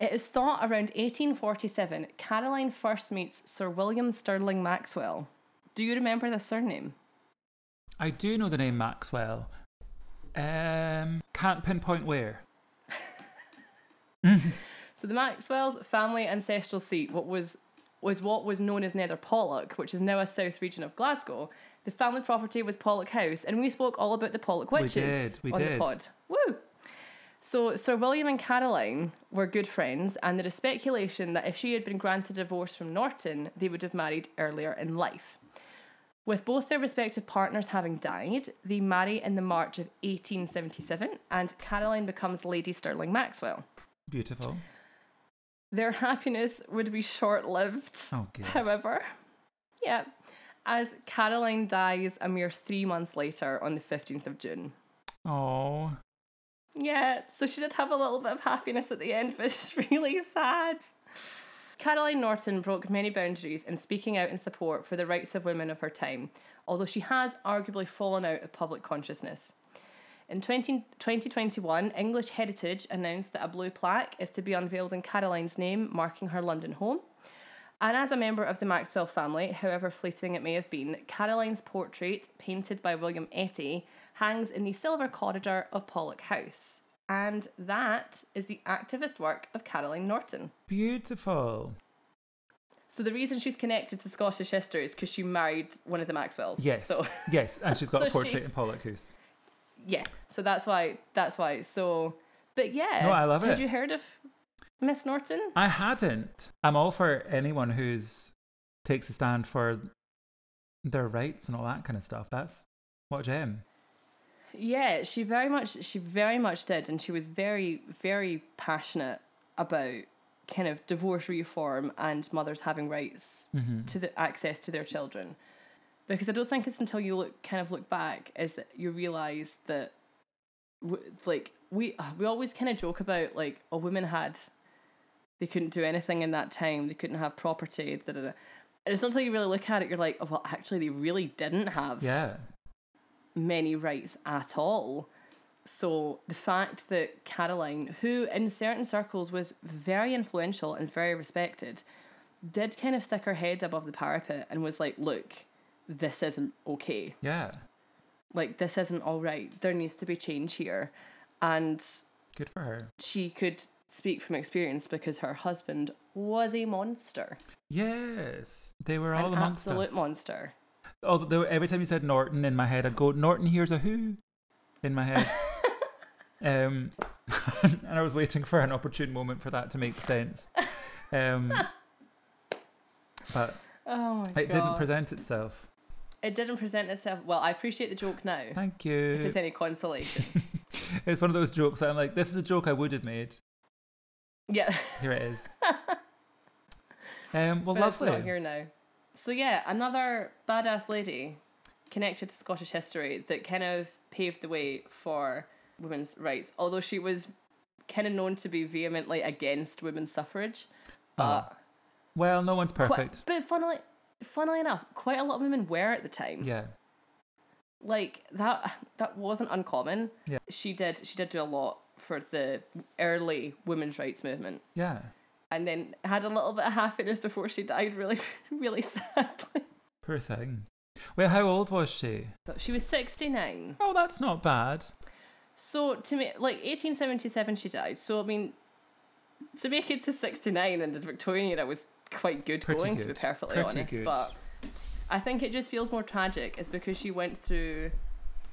It is thought around 1847 Caroline first meets Sir William Stirling Maxwell. Do you remember the surname? I do know the name Maxwell. Um, can't pinpoint where. (laughs) (laughs) So the Maxwell's family ancestral seat, what was was what was known as Nether Pollok, which is now a south region of Glasgow. The family property was Pollok House, and we spoke all about the Pollok We witches did, we on did. the pod. Woo! So, Sir William and Caroline were good friends, and there is speculation that if she had been granted divorce from Norton, they would have married earlier in life. With both their respective partners having died, they marry in the March of 1877, and Caroline becomes Lady Stirling Maxwell. Beautiful. Their happiness would be short lived, Oh, however. Yeah, as Caroline dies a mere three months later on the 15th of June. Oh, Yeah, so she did have a little bit of happiness at the end, but (laughs) it's really sad. Caroline Norton broke many boundaries in speaking out in support for the rights of women of her time, although she has arguably fallen out of public consciousness. In 20, 2021, English Heritage announced that a blue plaque is to be unveiled in Caroline's name, marking her London home. And as a member of the Maxwell family, however fleeting it may have been, Caroline's portrait, painted by William Etty, hangs in the Silver Corridor of Pollok House. And that is the activist work of Caroline Norton. beautiful. So the reason she's connected to Scottish history is because she married one of the Maxwells. Yes. So (laughs) yes, and she's got So a portrait she- in Pollok House. yeah. So that's why. That's why. So, but yeah. No, I love Had it. you heard of Miss Norton? I hadn't. I'm all for anyone who's takes a stand for their rights and all that kind of stuff. That's what a gem. Yeah, she very much she very much did and she was very very passionate about kind of divorce reform and mothers having rights Mm-hmm. to the access to their children. Because I don't think it's until you look kind of look back is that you realize that w- like we we always kind of joke about like a woman had they couldn't do anything in that time they couldn't have property da, da, da. and it's not until you really look at it you're like oh, well actually they really didn't have Yeah. many rights at all. So the fact that Caroline, who in certain circles was very influential and very respected, did kind of stick her head above the parapet and was like, look, this isn't okay. Yeah. Like, this isn't all right. There needs to be change here. And Good for her. she could speak from experience because her husband was a monster. Yes. They were all An amongst absolute us. monster. Although every time you said Norton in my head, I'd go, Norton here's a who in my head. (laughs) um, (laughs) and I was waiting for an opportune moment for that to make sense. Um, (laughs) but Oh my it god. didn't present itself. it didn't present itself well. I appreciate the joke now. Thank if you. it's any consolation. It's one of those jokes that I'm like, this is a joke I would have made. Yeah. Here it is. (laughs) Um, well, but it's lovely. not here now. So yeah, another badass lady connected to Scottish history that kind of paved the way for women's rights. Although she was kind of known to be vehemently against women's suffrage, Oh, but Well, no one's perfect. but funnily, funnily enough, quite a lot of women were at the time. Yeah. Like that, that wasn't uncommon. Yeah. She did. She did do a lot for the early women's rights movement. Yeah. and then had a little bit of happiness before she died really (laughs) really sadly Poor thing. Wait, how old was she? she was 69 Oh, that's not bad. so to me like 1877 she died so i mean to make it to 69 in the victorian era was quite good Pretty going to be good. perfectly Pretty honest good. but i think it just feels more tragic is because she went through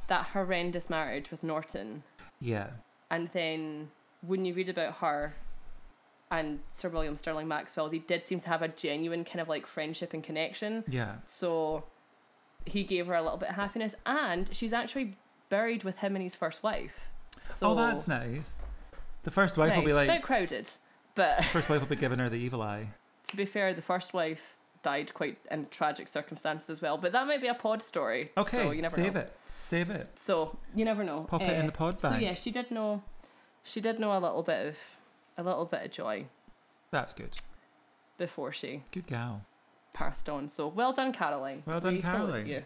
that horrendous marriage with norton Yeah. And then when you read about her and sir william stirling maxwell they did seem to have a genuine kind of like friendship and connection Yeah. So he gave her a little bit of happiness, and she's actually buried with him and his first wife. So oh, that's nice. The first wife will be like. nice. like, bit crowded, but first wife will be giving her the evil eye. (laughs) to be fair, the first wife died quite in tragic circumstances as well. But that might be a pod story. Okay, so you never save know. it. Save it. So you never know. Pop it in Eh, the pod bag. So yeah, she did know. She did know a little bit of a little bit of joy That's good. before she Good gal. passed on. So well done, Caroline. Well done, We Caroline. you.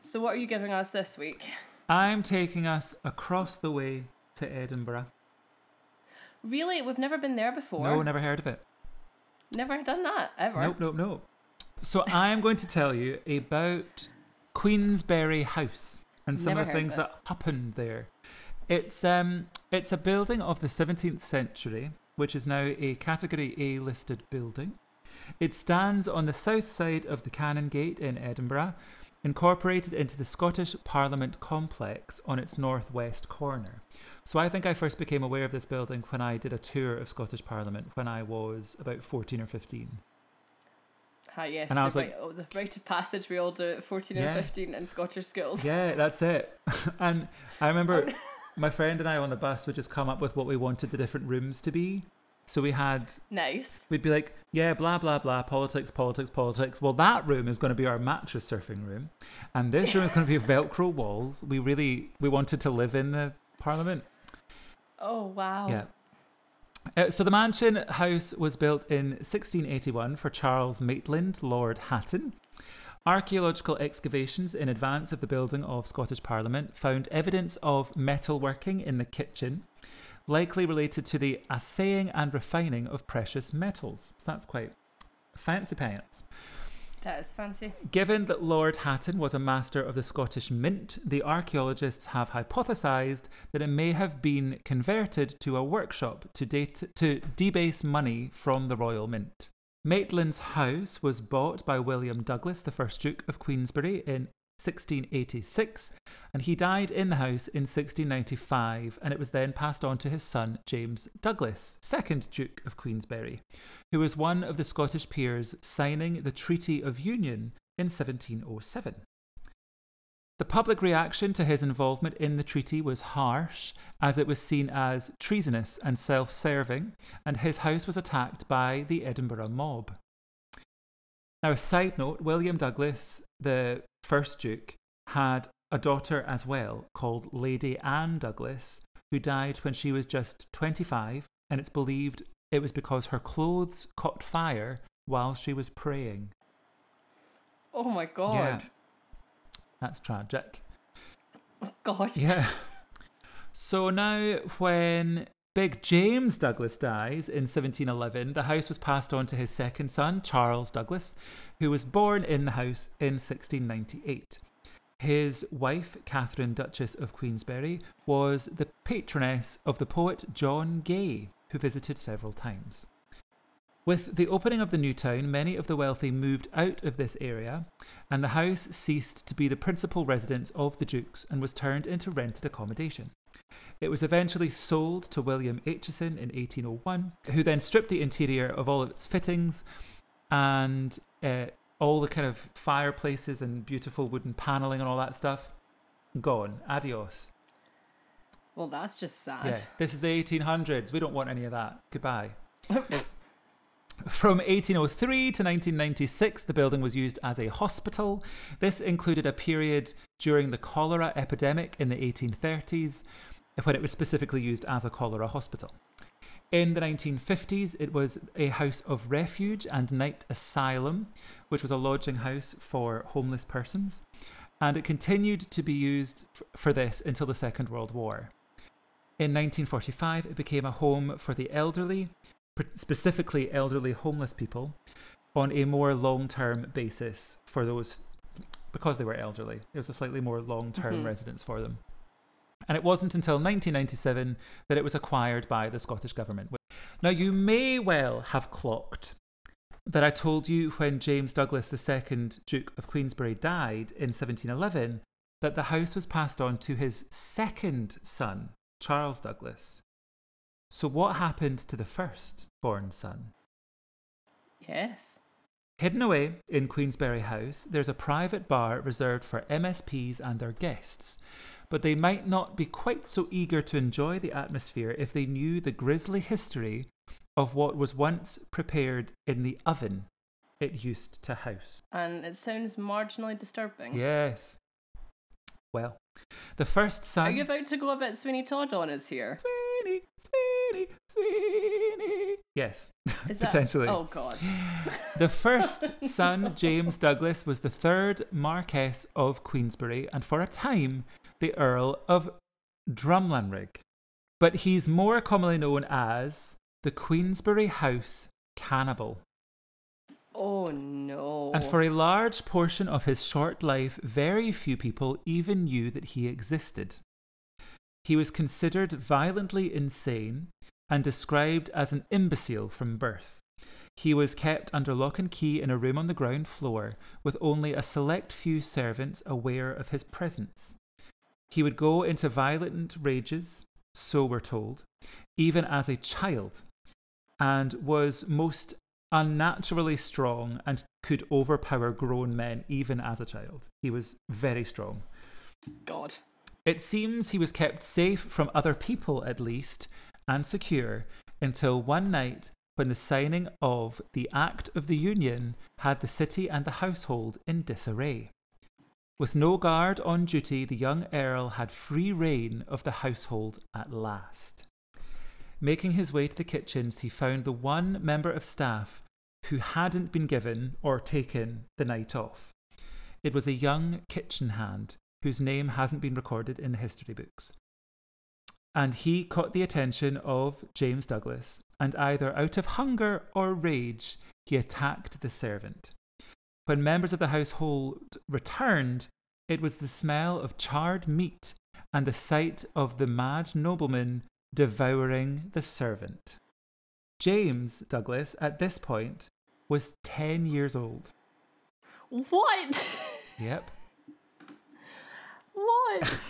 So what are you giving us this week? I'm taking us across the way to Edinburgh. Really, we've never been there before. No, never heard of it. Never done that ever. Nope, nope, nope. So I'm going to tell you about Queensberry House and some Never of the things of that happened there. It's um it's a building of the 17th century, which is now a category A listed building. It stands on the south side of the Canongate in Edinburgh, incorporated into the Scottish Parliament complex on its northwest corner. So I think I first became aware of this building when I did a tour of Scottish Parliament when I was about 14 or 15. Ah, yes. And I the was like- right, oh, the rite of passage we all do at 14 Yeah. and 15 in Scottish schools. Yeah, that's it. (laughs) and I remember (laughs) my friend and I on the bus would just come up with what we wanted the different rooms to be. So we had Nice. We'd be like, yeah, blah, blah, blah, politics, politics, politics. Well, that room is going to be our mattress surfing room. And this room is going to be (laughs) Velcro walls. We really, we wanted to live in the parliament. Oh, wow. Yeah. Uh, so the mansion house was built in 1681 for Charles Maitland, Lord Hatton. Archaeological excavations in advance of the building of Scottish Parliament found evidence of metalworking in the kitchen, likely related to the assaying and refining of precious metals. So that's quite fancy pants. That is fancy. Given that Lord Hatton was a master of the Scottish Mint, the archaeologists have hypothesized that it may have been converted to a workshop to, date, to debase money from the Royal Mint. Maitland's house was bought by William Douglas, the first Duke of Queensberry, in 1686, and he died in the house in 1695, and it was then passed on to his son James Douglas, second Duke of Queensberry, who was one of the Scottish peers signing the Treaty of Union in 1707. The public reaction to his involvement in the treaty was harsh, as it was seen as treasonous and self serving, and his house was attacked by the Edinburgh mob. Now, a side note William Douglas, the first Duke, had a daughter as well called Lady Anne Douglas, who died when she was just 25, and it's believed it was because her clothes caught fire while she was praying. Oh, my God. Yeah. That's tragic. Oh, God. Yeah. So now, when Big James Douglas dies in 1711, the house was passed on to his second son, Charles Douglas, who was born in the house in 1698. His wife, Catherine, Duchess of Queensberry, was the patroness of the poet John Gay, who visited several times. With the opening of the new town, many of the wealthy moved out of this area, and the house ceased to be the principal residence of the Dukes and was turned into rented accommodation. It was eventually sold to William Aitchison in 1801, who then stripped the interior of all of its fittings and uh, all the kind of fireplaces and beautiful wooden paneling and all that stuff. Gone. Adios. Well, that's just sad. Yeah, this is the 1800s. We don't want any of that. Goodbye. (laughs) From 1803 to 1996, the building was used as a hospital. This included a period during the cholera epidemic in the 1830s, when it was specifically used as a cholera hospital. In the 1950s, it was a house of refuge and night asylum, which was a lodging house for homeless persons. And it continued to be used f- for this until the Second World War. In 1945, it became a home for the elderly, specifically elderly homeless people, on a more long term basis for those because they were elderly. It was a slightly more long term Mhm. residence for them. And it wasn't until 1997 that it was acquired by the Scottish Government. Now, you may well have clocked that I told you when James Douglas II, Duke of Queensberry, died in 1711 that the house was passed on to his second son, Charles Douglas. So, what happened to the first born son? Yes. Hidden away in Queensberry House, there's a private bar reserved for MSPs and their guests, but they might not be quite so eager to enjoy the atmosphere if they knew the grisly history of what was once prepared in the oven it used to house. And it sounds marginally disturbing. Yes. Well, the first son. Are you about to go a bit Sweeney Todd on us here? Sweeney, Sweeney, Sweeney. Yes, that- potentially. Oh, God. The first (laughs) son, James Douglas, was the third Marquess of Queensberry and for a time the Earl of Drumlanrig. But he's more commonly known as the Queensberry House Cannibal. Oh, no. And for a large portion of his short life, very few people even knew that he existed. He was considered violently insane and described as an imbecile from birth. He was kept under lock and key in a room on the ground floor with only a select few servants aware of his presence. He would go into violent rages, so we're told, even as a child, and was most unnaturally strong and could overpower grown men even as a child. He was very strong. God. It seems he was kept safe from other people, at least, and secure until one night when the signing of the Act of the Union had the city and the household in disarray. With no guard on duty, the young Earl had free rein of the household at last. Making his way to the kitchens, he found the one member of staff who hadn't been given or taken the night off. It was a young kitchen hand whose name hasn't been recorded in the history books. And he caught the attention of James Douglas, and either out of hunger or rage, he attacked the servant. When members of the household returned, it was the smell of charred meat and the sight of the mad nobleman devouring the servant. James Douglas, at this point, was 10 years old. What? Yep. what? (laughs)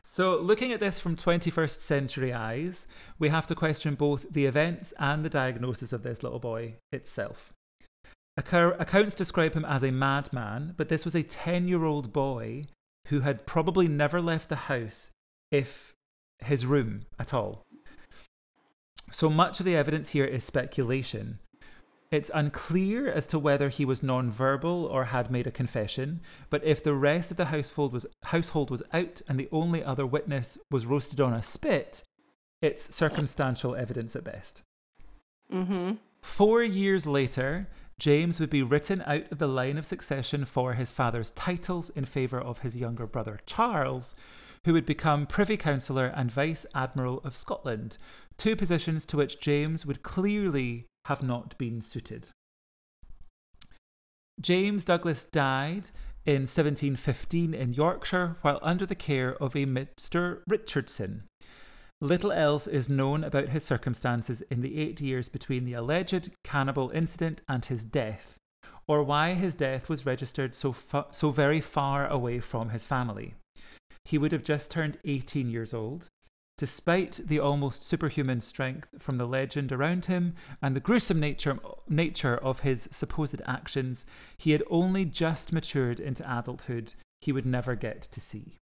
So, looking at this from 21st century eyes, we have to question both the events and the diagnosis of this little boy itself. Accou- Accounts describe him as a madman, but this was a 10 year old boy who had probably never left the house, if his room at all. So much of the evidence here is speculation. It's unclear as to whether he was non-verbal or had made a confession, but if the rest of the household was household was out and the only other witness was roasted on a spit, it's circumstantial evidence at best. mm-hmm. Four years later, James would be written out of the line of succession for his father's titles in favour of his younger brother Charles, who would become Privy Councillor and Vice Admiral of Scotland, two positions to which James would clearly have not been suited. James Douglas died in 1715 in Yorkshire while under the care of a Mr. Richardson. Little else is known about his circumstances in the eight years between the alleged cannibal incident and his death, or why his death was registered so, so very far away from his family. He would have just turned 18 years old. Despite the almost superhuman strength from the legend around him and the gruesome nature, nature of his supposed actions, he had only just matured into adulthood he would never get to see.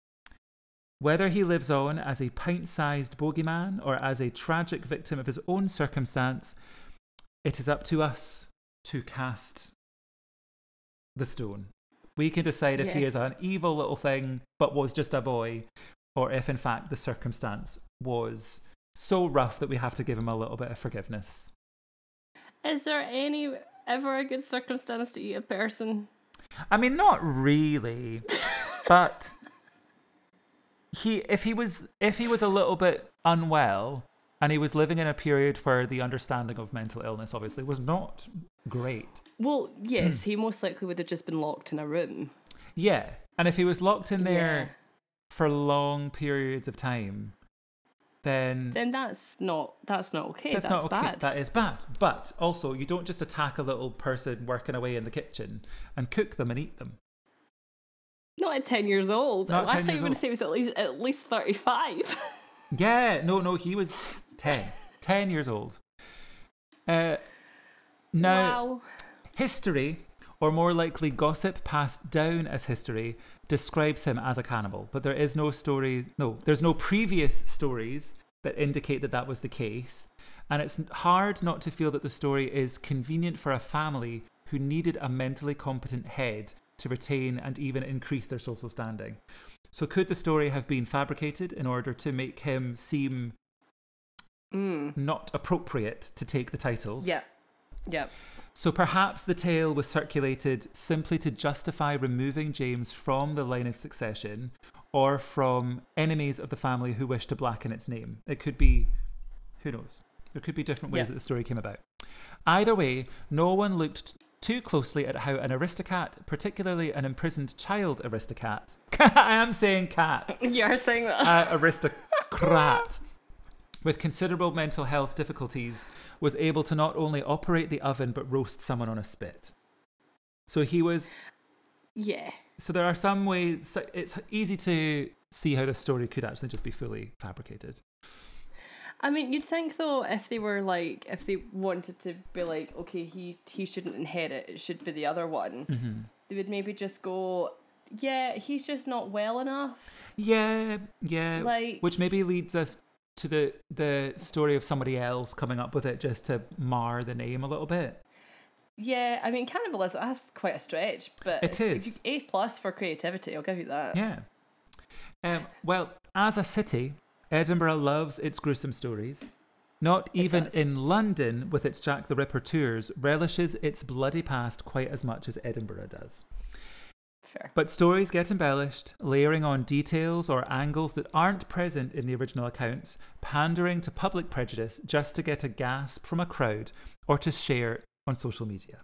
Whether he lives on as a pint sized bogeyman or as a tragic victim of his own circumstance, it is up to us to cast the stone. We can decide if he is an evil little thing but was just a boy, or if in fact the circumstance was so rough that we have to give him a little bit of forgiveness. Is there any ever a good circumstance to eat a person? I mean, not really, but (laughs) he if he was if he was a little bit unwell and he was living in a period where the understanding of mental illness obviously was not great. Well, (clears throat) yes, he most likely would have just been locked in a room. Yeah, and if he was locked in there for long periods of time, then Then that's not that's not okay. that's, That's, not okay. bad. That is bad. But also, you don't just attack a little person working away in the kitchen and cook them and eat them. Not at ten years old. Not I 10 thought you were going to say he was at least at least thirty five. (laughs) Yeah, no, no, he was 10. 10 years old. Uh, now, wow. history, or more likely gossip passed down as history, describes him as a cannibal. But there is no story, no, there's no previous stories that indicate that that was the case. And it's hard not to feel that the story is convenient for a family who needed a mentally competent head to retain and even increase their social standing. So, could the story have been fabricated in order to make him seem Mm. not appropriate to take the titles? Yeah. Yeah. So perhaps the tale was circulated simply to justify removing James from the line of succession or from enemies of the family who wish to blacken its name. It could be, who knows? There could be different ways Yeah. that the story came about. Either way, no one looked too closely at how an aristocrat, particularly an imprisoned child aristocrat, (laughs) I am saying cat, (laughs) You're saying that. uh, (laughs) aristocrat with considerable mental health difficulties, was able to not only operate the oven but roast someone on a spit. So he was. Yeah. So there are some ways. so It's easy to see how the story could actually just be fully fabricated. I mean, you'd think though, if they were like, if they wanted to be like, okay, he he shouldn't inherit, it should be the other one. Mm-hmm. They would maybe just go, yeah, he's just not well enough. Yeah, yeah. Like, Which maybe leads us to the the story of somebody else coming up with it just to mar the name a little bit. yeah, I mean, cannibalism that's quite a stretch, but It is. A plus for creativity. I'll give you that. Yeah. Um, well, as a city, Edinburgh loves its gruesome stories. Not It even does. in London, with its Jack the Ripper tours, relishes its bloody past quite as much as Edinburgh does. Fair. But stories get embellished, layering on details or angles that aren't present in the original accounts, pandering to public prejudice just to get a gasp from a crowd or to share on social media.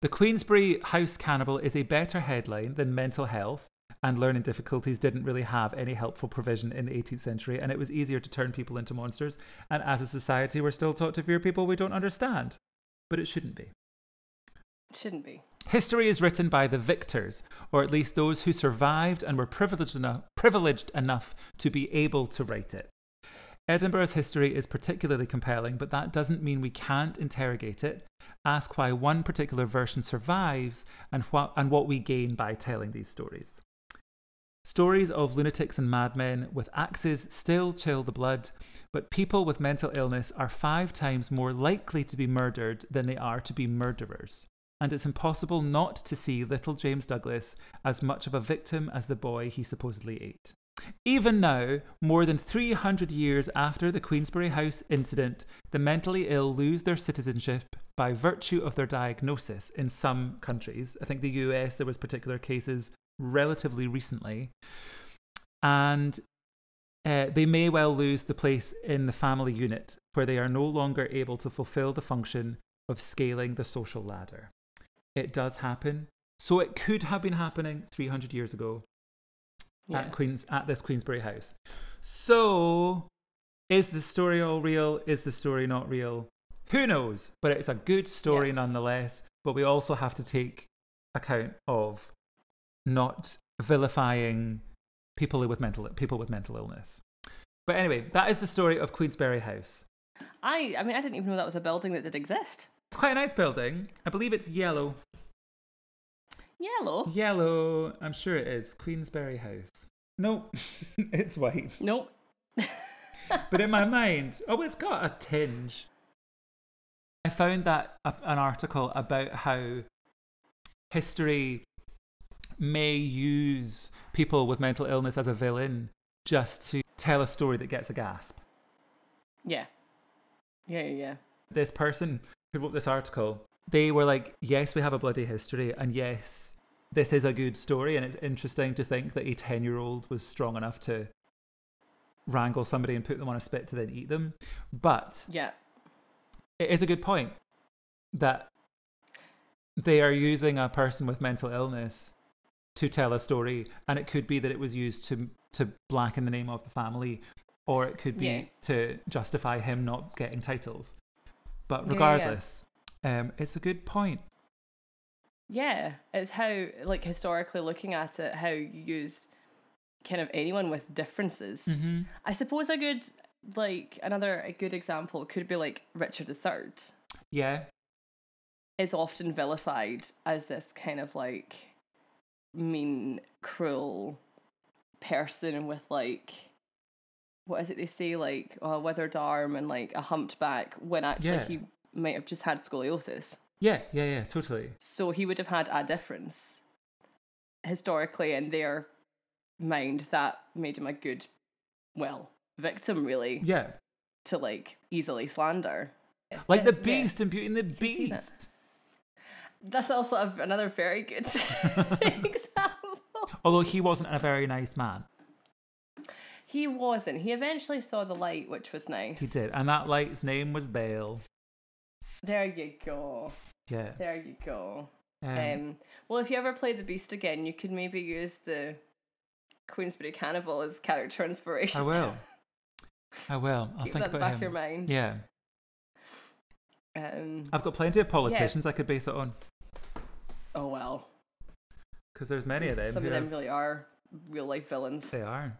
The Queensberry House Cannibal is a better headline than mental health and learning difficulties didn't really have any helpful provision in the 18th century, and it was easier to turn people into monsters. And as a society, we're still taught to fear people we don't understand. But it shouldn't be. Shouldn't be. History is written by the victors, or at least those who survived and were privileged enough, privileged enough to be able to write it. Edinburgh's history is particularly compelling, but that doesn't mean we can't interrogate it, ask why one particular version survives, and, wha- and what we gain by telling these stories. Stories of lunatics and madmen with axes still chill the blood, but people with mental illness are five times more likely to be murdered than they are to be murderers. And it's impossible not to see little James Douglas as much of a victim as the boy he supposedly ate. Even now, more than 300 years after the Queensberry House incident, the mentally ill lose their citizenship by virtue of their diagnosis in some countries. I think the US, there was particular cases relatively recently. And uh, they may well lose the place in the family unit where they are no longer able to fulfill the function of scaling the social ladder. It does happen. So it could have been happening 300 years ago Yeah. at Queens at this Queensberry house. So is the story all real? Is the story not real? Who knows? But it's a good story Yeah. nonetheless. But we also have to take account of not vilifying people with mental people with mental illness. But anyway, that is the story of Queensberry House. I, I mean, I didn't even know that was a building that did exist. It's quite a nice building. I believe it's yellow. Yellow. Yellow. I'm sure it is. Queensberry House. No, (laughs) it's white. Nope. But in my (laughs) mind, oh, it's got a tinge. I found that a, an article about how history may use people with mental illness as a villain just to tell a story that gets a gasp. Yeah. Yeah, yeah, yeah. This person who wrote this article, they were like, yes, we have a bloody history, and yes, this is a good story, and it's interesting to think that a 10 year old was strong enough to wrangle somebody and put them on a spit to then eat them. But Yeah. it is a good point that they are using a person with mental illness to tell a story and it could be that it was used to to blacken the name of the family or it could be Yeah. to justify him not getting titles but Yeah, yeah, yeah. regardless um it's a good point Yeah. It's how, like, historically looking at it, how you used kind of anyone with differences. mm-hmm. I suppose a good, like, another a good example could be like Richard III yeah is often vilified as this kind of like mean, cruel person with like what is it they say like uh, a withered arm and like a humped back when actually Yeah. he might have just had scoliosis. yeah yeah yeah totally So he would have had a difference historically in their mind that made him a good, well, victim really yeah to like easily slander. like the Yeah. beast in beauty and the beast That's also a, another very good (laughs) example. although he wasn't a very nice man He wasn't. He eventually saw the light, which was nice. he did and that light's name was belle There you go. yeah There you go. um, Um, well, if you ever play the Beast again, you could maybe use the Queensberry Cannibal as character inspiration. I will. I will. I'll Keep think that about back him. your mind. Yeah, Um, I've got plenty of politicians I could base it on oh well. because there's many of them. Some of them have- really are real life villains. They are.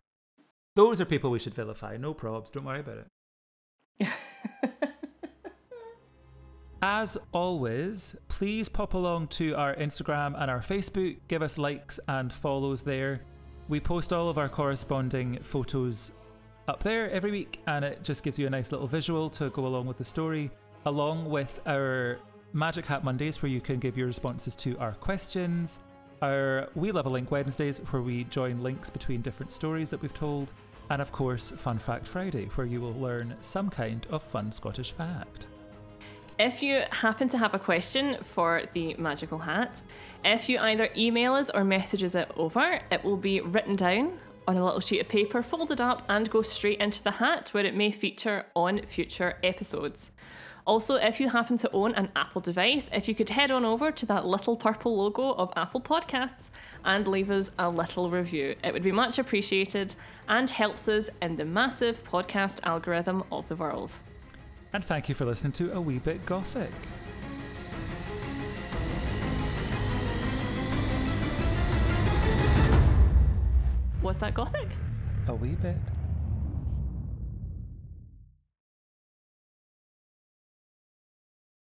Those are people we should vilify. No probs. Don't worry about it. (laughs) As always, please pop along to our Instagram and our Facebook. Give us likes and follows there. We post all of our corresponding photos up there every week, and it just gives you a nice little visual to go along with the story, along with our Magic Hat Mondays, where you can give your responses to our questions, our We Love a Link Wednesdays, where we join links between different stories that we've told, and of course, Fun Fact Friday, where you will learn some kind of fun Scottish fact. If you happen to have a question for the magical hat, if you either email us or messages it over, it will be written down on a little sheet of paper, folded up, and go straight into the hat where it may feature on future episodes. Also, if you happen to own an Apple device, if you could head on over to that little purple logo of Apple Podcasts and leave us a little review, it would be much appreciated and helps us in the massive podcast algorithm of the world. And thank you for listening to A Wee Bit Gothic. Was that gothic? A wee bit.